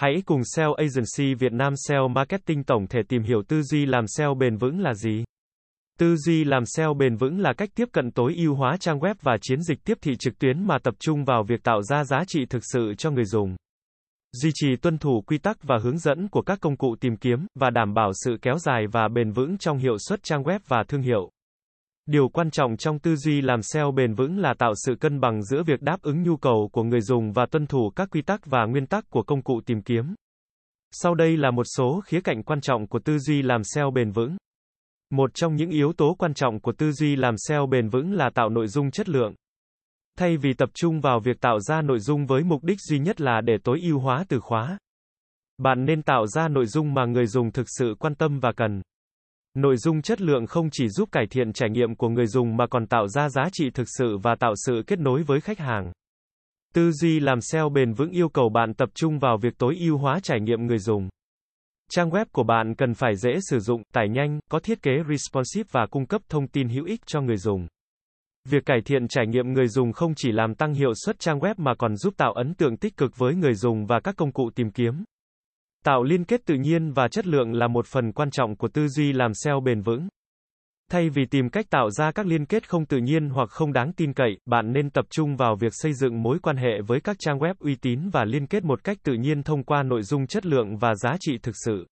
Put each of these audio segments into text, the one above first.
Hãy cùng SEO Agency Việt Nam SEO Marketing tổng thể tìm hiểu tư duy làm SEO bền vững là gì. Tư duy làm SEO bền vững là cách tiếp cận tối ưu hóa trang web và chiến dịch tiếp thị trực tuyến mà tập trung vào việc tạo ra giá trị thực sự cho người dùng. Duy trì tuân thủ quy tắc và hướng dẫn của các công cụ tìm kiếm và đảm bảo sự kéo dài và bền vững trong hiệu suất trang web và thương hiệu. Điều quan trọng trong tư duy làm SEO bền vững là tạo sự cân bằng giữa việc đáp ứng nhu cầu của người dùng và tuân thủ các quy tắc và nguyên tắc của công cụ tìm kiếm. Sau đây là một số khía cạnh quan trọng của tư duy làm SEO bền vững. Một trong những yếu tố quan trọng của tư duy làm SEO bền vững là tạo nội dung chất lượng. Thay vì tập trung vào việc tạo ra nội dung với mục đích duy nhất là để tối ưu hóa từ khóa, bạn nên tạo ra nội dung mà người dùng thực sự quan tâm và cần. Nội dung chất lượng không chỉ giúp cải thiện trải nghiệm của người dùng mà còn tạo ra giá trị thực sự và tạo sự kết nối với khách hàng. Tư duy làm SEO bền vững yêu cầu bạn tập trung vào việc tối ưu hóa trải nghiệm người dùng. Trang web của bạn cần phải dễ sử dụng, tải nhanh, có thiết kế responsive và cung cấp thông tin hữu ích cho người dùng. Việc cải thiện trải nghiệm người dùng không chỉ làm tăng hiệu suất trang web mà còn giúp tạo ấn tượng tích cực với người dùng và các công cụ tìm kiếm. Tạo liên kết tự nhiên và chất lượng là một phần quan trọng của tư duy làm SEO bền vững. Thay vì tìm cách tạo ra các liên kết không tự nhiên hoặc không đáng tin cậy, bạn nên tập trung vào việc xây dựng mối quan hệ với các trang web uy tín và liên kết một cách tự nhiên thông qua nội dung chất lượng và giá trị thực sự.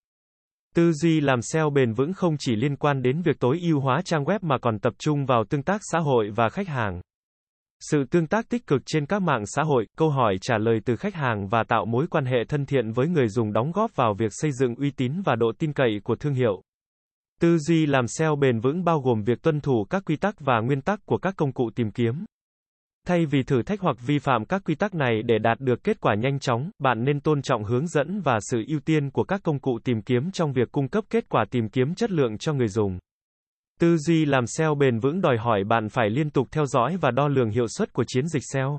Tư duy làm SEO bền vững không chỉ liên quan đến việc tối ưu hóa trang web mà còn tập trung vào tương tác xã hội và khách hàng. Sự tương tác tích cực trên các mạng xã hội, câu hỏi trả lời từ khách hàng và tạo mối quan hệ thân thiện với người dùng đóng góp vào việc xây dựng uy tín và độ tin cậy của thương hiệu. Tư duy làm SEO bền vững bao gồm việc tuân thủ các quy tắc và nguyên tắc của các công cụ tìm kiếm. Thay vì thử thách hoặc vi phạm các quy tắc này để đạt được kết quả nhanh chóng, bạn nên tôn trọng hướng dẫn và sự ưu tiên của các công cụ tìm kiếm trong việc cung cấp kết quả tìm kiếm chất lượng cho người dùng. Tư duy làm SEO bền vững đòi hỏi bạn phải liên tục theo dõi và đo lường hiệu suất của chiến dịch SEO.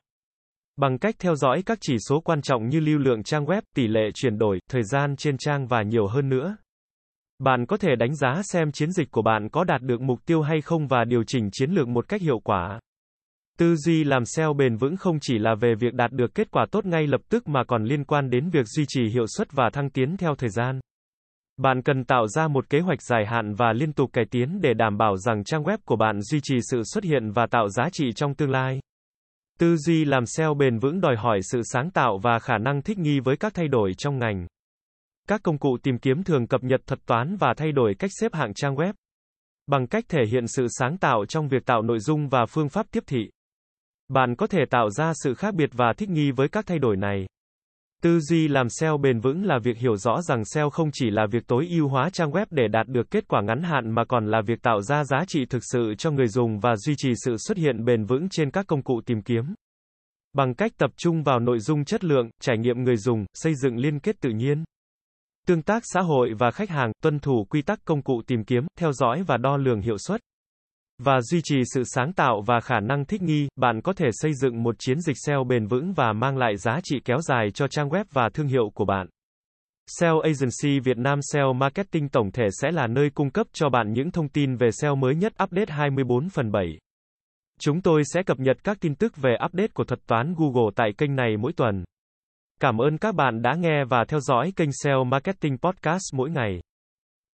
Bằng cách theo dõi các chỉ số quan trọng như lưu lượng trang web, tỷ lệ chuyển đổi, thời gian trên trang và nhiều hơn nữa. Bạn có thể đánh giá xem chiến dịch của bạn có đạt được mục tiêu hay không và điều chỉnh chiến lược một cách hiệu quả. Tư duy làm SEO bền vững không chỉ là về việc đạt được kết quả tốt ngay lập tức mà còn liên quan đến việc duy trì hiệu suất và thăng tiến theo thời gian. Bạn cần tạo ra một kế hoạch dài hạn và liên tục cải tiến để đảm bảo rằng trang web của bạn duy trì sự xuất hiện và tạo giá trị trong tương lai. Tư duy làm SEO bền vững đòi hỏi sự sáng tạo và khả năng thích nghi với các thay đổi trong ngành. Các công cụ tìm kiếm thường cập nhật thuật toán và thay đổi cách xếp hạng trang web bằng cách thể hiện sự sáng tạo trong việc tạo nội dung và phương pháp tiếp thị. Bạn có thể tạo ra sự khác biệt và thích nghi với các thay đổi này. Tư duy làm SEO bền vững là việc hiểu rõ rằng SEO không chỉ là việc tối ưu hóa trang web để đạt được kết quả ngắn hạn mà còn là việc tạo ra giá trị thực sự cho người dùng và duy trì sự xuất hiện bền vững trên các công cụ tìm kiếm. Bằng cách tập trung vào nội dung chất lượng, trải nghiệm người dùng, xây dựng liên kết tự nhiên, tương tác xã hội và khách hàng, tuân thủ quy tắc công cụ tìm kiếm, theo dõi và đo lường hiệu suất và duy trì sự sáng tạo và khả năng thích nghi, bạn có thể xây dựng một chiến dịch SEO bền vững và mang lại giá trị kéo dài cho trang web và thương hiệu của bạn. SEO Agency Việt Nam SEO Marketing tổng thể sẽ là nơi cung cấp cho bạn những thông tin về SEO mới nhất update 24 phần 7. Chúng tôi sẽ cập nhật các tin tức về update của thuật toán Google tại kênh này mỗi tuần. Cảm ơn các bạn đã nghe và theo dõi kênh SEO Marketing Podcast mỗi ngày.